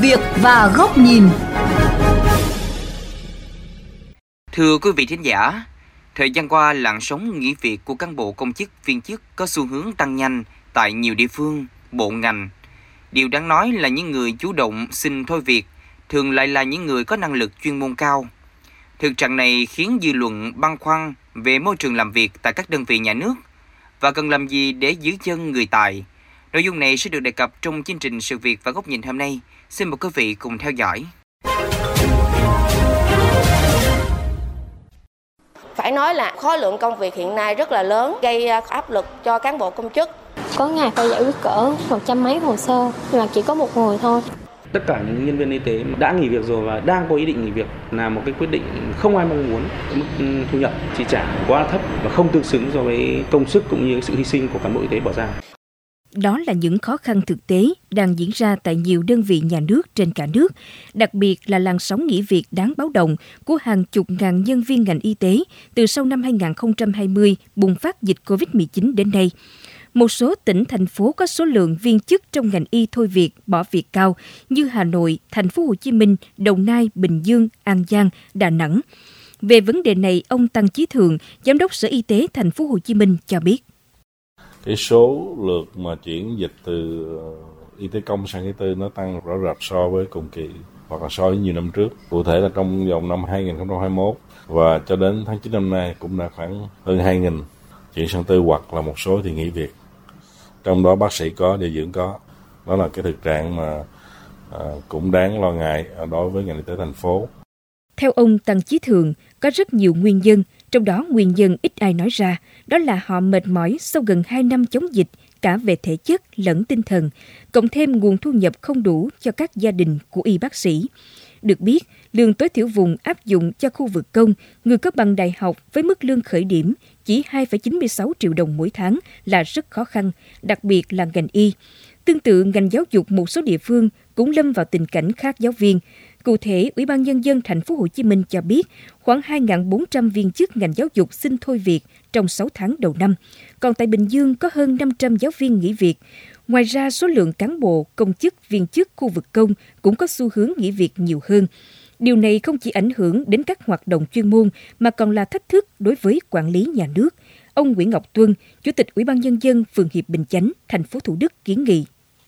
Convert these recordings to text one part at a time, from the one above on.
việc và góc nhìn. Thưa quý vị thính giả, thời gian qua làn sóng nghỉ việc của cán bộ công chức viên chức có xu hướng tăng nhanh tại nhiều địa phương, bộ ngành. Điều đáng nói là những người chủ động xin thôi việc thường lại là những người có năng lực chuyên môn cao. Thực trạng này khiến dư luận băn khoăn về môi trường làm việc tại các đơn vị nhà nước và cần làm gì để giữ chân người tài. Nội dung này sẽ được đề cập trong chương trình sự việc và góc nhìn hôm nay. Xin mời quý vị cùng theo dõi. Phải nói là khối lượng công việc hiện nay rất là lớn, gây áp lực cho cán bộ công chức. Có ngày phải giải quyết cỡ một trăm mấy hồ sơ, nhưng mà chỉ có một người thôi tất cả những nhân viên y tế đã nghỉ việc rồi và đang có ý định nghỉ việc là một cái quyết định không ai mong muốn mức ừ, thu nhập chi trả quá thấp và không tương xứng so với công sức cũng như sự hy sinh của cán bộ y tế bỏ ra. Đó là những khó khăn thực tế đang diễn ra tại nhiều đơn vị nhà nước trên cả nước, đặc biệt là làn sóng nghỉ việc đáng báo động của hàng chục ngàn nhân viên ngành y tế từ sau năm 2020 bùng phát dịch COVID-19 đến nay một số tỉnh thành phố có số lượng viên chức trong ngành y thôi việc bỏ việc cao như Hà Nội, Thành phố Hồ Chí Minh, Đồng Nai, Bình Dương, An Giang, Đà Nẵng. Về vấn đề này, ông Tăng Chí Thường, Giám đốc Sở Y tế Thành phố Hồ Chí Minh cho biết. Cái số lượt mà chuyển dịch từ ờ, y tế công sang y tế nó tăng rõ rệt so với cùng kỳ hoặc là so với nhiều năm trước. Cụ thể là trong vòng năm 2021 và cho đến tháng 9 năm nay cũng đã khoảng hơn 2.000 chuyển sang tư hoặc là một số thì nghỉ việc. Trong đó bác sĩ có điều dưỡng có. Đó là cái thực trạng mà à, cũng đáng lo ngại ờ, đối với ngành y tế thành phố. Theo ông Tăng Chí Thường, có rất nhiều nguyên nhân, trong đó nguyên nhân ít ai nói ra, đó là họ mệt mỏi sau gần 2 năm chống dịch, cả về thể chất lẫn tinh thần, cộng thêm nguồn thu nhập không đủ cho các gia đình của y bác sĩ. Được biết, lương tối thiểu vùng áp dụng cho khu vực công, người có bằng đại học với mức lương khởi điểm chỉ 2,96 triệu đồng mỗi tháng là rất khó khăn, đặc biệt là ngành y. Tương tự, ngành giáo dục một số địa phương cũng lâm vào tình cảnh khác giáo viên. Cụ thể, Ủy ban nhân dân thành phố Hồ Chí Minh cho biết khoảng 2.400 viên chức ngành giáo dục xin thôi việc trong 6 tháng đầu năm. Còn tại Bình Dương có hơn 500 giáo viên nghỉ việc. Ngoài ra, số lượng cán bộ, công chức, viên chức khu vực công cũng có xu hướng nghỉ việc nhiều hơn. Điều này không chỉ ảnh hưởng đến các hoạt động chuyên môn mà còn là thách thức đối với quản lý nhà nước. Ông Nguyễn Ngọc Tuân, Chủ tịch Ủy ban nhân dân phường Hiệp Bình Chánh, thành phố Thủ Đức kiến nghị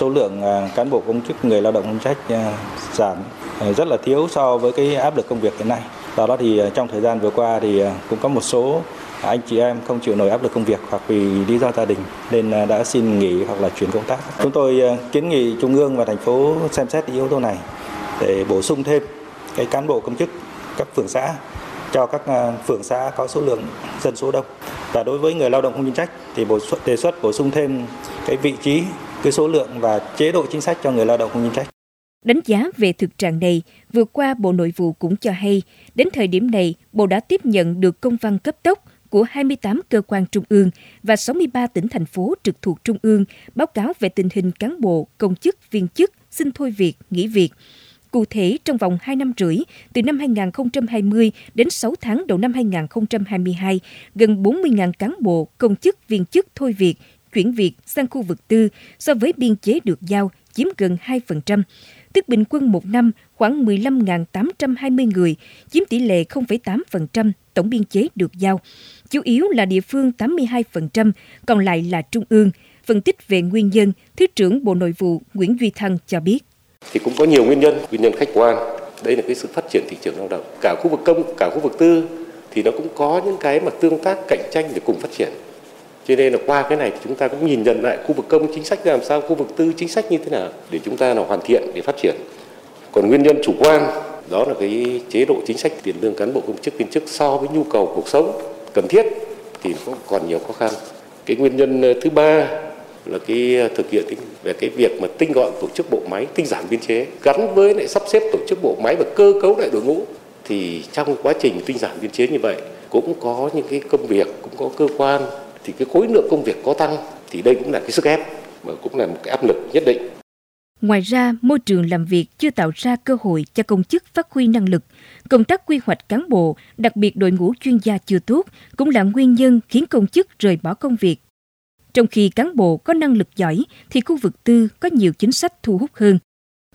số lượng à, cán bộ công chức người lao động công trách à, giảm à, rất là thiếu so với cái áp lực công việc hiện nay. Do đó thì trong thời gian vừa qua thì cũng có một số anh chị em không chịu nổi áp lực công việc hoặc vì lý do gia đình nên đã xin nghỉ hoặc là chuyển công tác. Chúng tôi kiến nghị Trung ương và thành phố xem xét yếu tố này để bổ sung thêm cái cán bộ công chức các phường xã cho các phường xã có số lượng dân số đông và đối với người lao động không chuyên trách thì bổ đề xuất bổ sung thêm cái vị trí cái số lượng và chế độ chính sách cho người lao động không chính trách Đánh giá về thực trạng này, vừa qua Bộ Nội vụ cũng cho hay, đến thời điểm này, Bộ đã tiếp nhận được công văn cấp tốc của 28 cơ quan trung ương và 63 tỉnh thành phố trực thuộc trung ương báo cáo về tình hình cán bộ, công chức, viên chức xin thôi việc, nghỉ việc. Cụ thể, trong vòng 2 năm rưỡi, từ năm 2020 đến 6 tháng đầu năm 2022, gần 40.000 cán bộ, công chức, viên chức thôi việc, chuyển việc sang khu vực tư so với biên chế được giao chiếm gần 2%, tức bình quân một năm khoảng 15.820 người, chiếm tỷ lệ 0,8% tổng biên chế được giao. Chủ yếu là địa phương 82%, còn lại là trung ương. Phân tích về nguyên nhân, Thứ trưởng Bộ Nội vụ Nguyễn Duy Thăng cho biết. Thì cũng có nhiều nguyên nhân nguyên nhân khách quan. Đây là cái sự phát triển thị trường lao động. Cả khu vực công cả khu vực tư thì nó cũng có những cái mà tương tác cạnh tranh để cùng phát triển cho nên là qua cái này thì chúng ta cũng nhìn nhận lại khu vực công chính sách làm sao khu vực tư chính sách như thế nào để chúng ta là hoàn thiện để phát triển. Còn nguyên nhân chủ quan đó là cái chế độ chính sách tiền lương cán bộ công chức viên chức so với nhu cầu cuộc sống cần thiết thì cũng còn nhiều khó khăn. Cái nguyên nhân ờ, thứ ba là cái ờ, thực hiện về cái việc mà tinh gọn tổ chức bộ máy, tinh giản biên chế gắn với lại sắp xếp tổ chức bộ máy và cơ cấu lại đội ngũ thì trong quá trình tinh giản biên chế như vậy cũng có những cái công việc cũng có cơ quan thì cái khối lượng công việc có tăng thì đây cũng là cái sức ép và cũng là một cái áp lực nhất định. Ngoài ra, môi trường làm việc chưa tạo ra cơ hội cho công chức phát huy năng lực. Công tác quy hoạch cán bộ, đặc biệt đội ngũ chuyên gia chưa tốt, cũng là nguyên nhân khiến công chức rời bỏ công việc trong khi cán bộ có năng lực giỏi thì khu vực tư có nhiều chính sách thu hút hơn.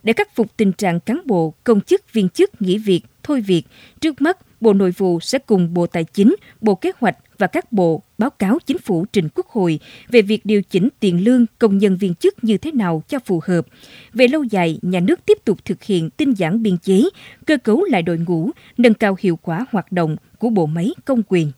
Để khắc phục tình trạng cán bộ, công chức, viên chức nghỉ việc, thôi việc, trước mắt Bộ Nội vụ sẽ cùng Bộ Tài chính, Bộ Kế hoạch và các bộ báo cáo chính phủ trình Quốc hội về việc điều chỉnh tiền lương công nhân viên chức như thế nào cho phù hợp. Về lâu dài, nhà nước tiếp tục thực hiện tinh giản biên chế, cơ cấu lại đội ngũ, nâng cao hiệu quả hoạt động của bộ máy công quyền.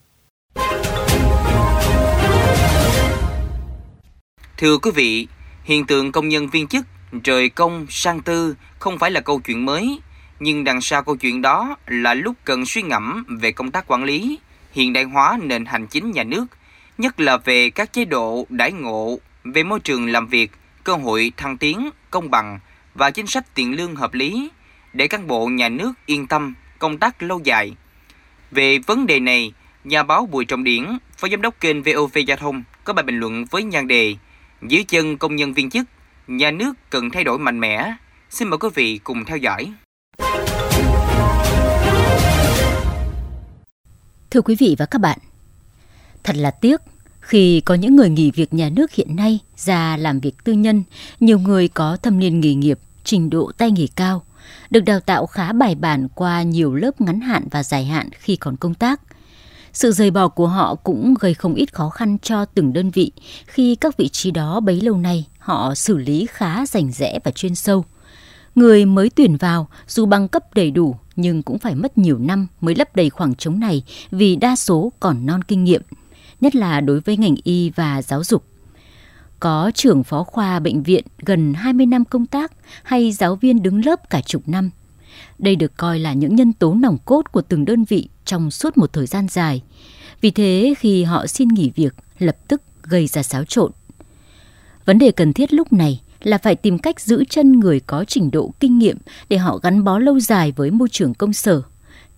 Thưa quý vị, hiện tượng công nhân viên chức rời công sang tư không phải là câu chuyện mới, nhưng đằng sau câu chuyện đó là lúc cần suy ngẫm về công tác quản lý, hiện đại hóa nền hành chính nhà nước, nhất là về các chế độ đãi ngộ, về môi trường làm việc, cơ hội thăng tiến, công bằng và chính sách tiền lương hợp lý để cán bộ nhà nước yên tâm công tác lâu dài. Về vấn đề này, nhà báo Bùi Trọng Điển, phó giám đốc kênh VOV Giao thông có bài bình luận với nhan đề Dưới chân công nhân viên chức, nhà nước cần thay đổi mạnh mẽ. Xin mời quý vị cùng theo dõi. Thưa quý vị và các bạn, thật là tiếc khi có những người nghỉ việc nhà nước hiện nay ra làm việc tư nhân, nhiều người có thâm niên nghề nghiệp, trình độ tay nghề cao, được đào tạo khá bài bản qua nhiều lớp ngắn hạn và dài hạn khi còn công tác. Sự rời bỏ của họ cũng gây không ít khó khăn cho từng đơn vị khi các vị trí đó bấy lâu nay họ xử lý khá rành rẽ và chuyên sâu. Người mới tuyển vào dù bằng cấp đầy đủ nhưng cũng phải mất nhiều năm mới lấp đầy khoảng trống này vì đa số còn non kinh nghiệm, nhất là đối với ngành y và giáo dục. Có trưởng phó khoa bệnh viện gần 20 năm công tác hay giáo viên đứng lớp cả chục năm. Đây được coi là những nhân tố nòng cốt của từng đơn vị trong suốt một thời gian dài. Vì thế khi họ xin nghỉ việc lập tức gây ra xáo trộn. Vấn đề cần thiết lúc này là phải tìm cách giữ chân người có trình độ kinh nghiệm để họ gắn bó lâu dài với môi trường công sở.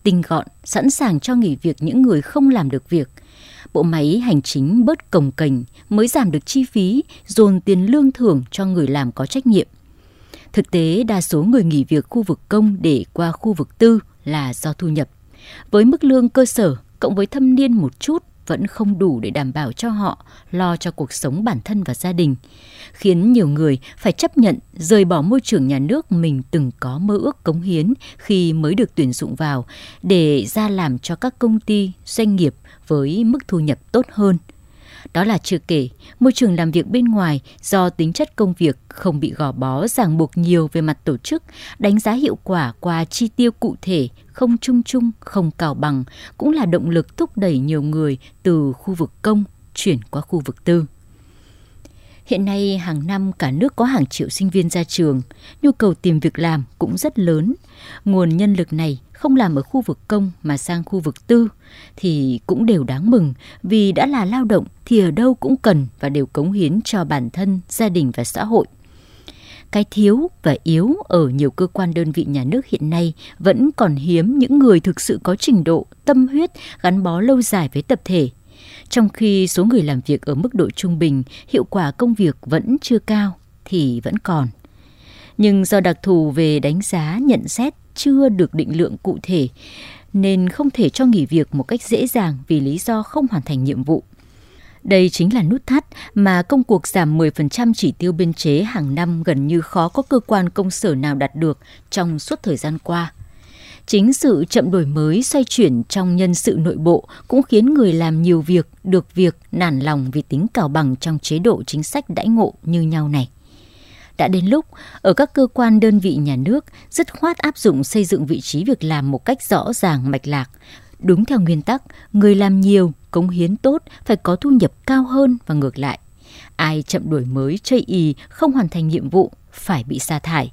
Tinh gọn, sẵn sàng cho nghỉ việc những người không làm được việc. Bộ máy hành chính bớt cồng kềnh mới giảm được chi phí, dồn tiền lương thưởng cho người làm có trách nhiệm. Thực tế, đa số người nghỉ việc khu vực công để qua khu vực tư là do thu nhập. Với mức lương cơ sở cộng với thâm niên một chút vẫn không đủ để đảm bảo cho họ lo cho cuộc sống bản thân và gia đình, khiến nhiều người phải chấp nhận rời bỏ môi trường nhà nước mình từng có mơ ước cống hiến khi mới được tuyển dụng vào để ra làm cho các công ty, doanh nghiệp với mức thu nhập tốt hơn. Đó là chưa kể, môi trường làm việc bên ngoài do tính chất công việc không bị gò bó ràng buộc nhiều về mặt tổ chức, đánh giá hiệu quả qua chi tiêu cụ thể, không chung chung, không cào bằng, cũng là động lực thúc đẩy nhiều người từ khu vực công chuyển qua khu vực tư. Hiện nay hàng năm cả nước có hàng triệu sinh viên ra trường, nhu cầu tìm việc làm cũng rất lớn. Nguồn nhân lực này không làm ở khu vực công mà sang khu vực tư thì cũng đều đáng mừng vì đã là lao động thì ở đâu cũng cần và đều cống hiến cho bản thân, gia đình và xã hội. Cái thiếu và yếu ở nhiều cơ quan đơn vị nhà nước hiện nay vẫn còn hiếm những người thực sự có trình độ, tâm huyết, gắn bó lâu dài với tập thể. Trong khi số người làm việc ở mức độ trung bình, hiệu quả công việc vẫn chưa cao thì vẫn còn. Nhưng do đặc thù về đánh giá, nhận xét chưa được định lượng cụ thể nên không thể cho nghỉ việc một cách dễ dàng vì lý do không hoàn thành nhiệm vụ. Đây chính là nút thắt mà công cuộc giảm 10% chỉ tiêu biên chế hàng năm gần như khó có cơ quan công sở nào đạt được trong suốt thời gian qua. Chính sự chậm đổi mới xoay chuyển trong nhân sự nội bộ cũng khiến người làm nhiều việc, được việc, nản lòng vì tính cào bằng trong chế độ chính sách đãi ngộ như nhau này. Đã đến lúc, ở các cơ quan đơn vị nhà nước, dứt khoát áp dụng xây dựng vị trí việc làm một cách rõ ràng mạch lạc. Đúng theo nguyên tắc, người làm nhiều, cống hiến tốt, phải có thu nhập cao hơn và ngược lại. Ai chậm đổi mới, chây ý, không hoàn thành nhiệm vụ, phải bị sa thải.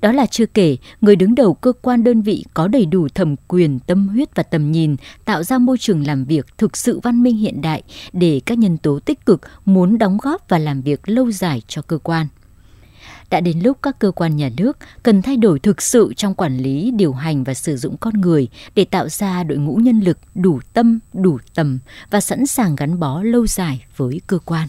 Đó là chưa kể, người đứng đầu cơ quan đơn vị có đầy đủ thẩm quyền, tâm huyết và tầm nhìn, tạo ra môi trường làm việc thực sự văn minh hiện đại để các nhân tố tích cực muốn đóng góp và làm việc lâu dài cho cơ quan đã đến lúc các cơ quan nhà nước cần thay đổi thực sự trong quản lý, điều hành và sử dụng con người để tạo ra đội ngũ nhân lực đủ tâm, đủ tầm và sẵn sàng gắn bó lâu dài với cơ quan.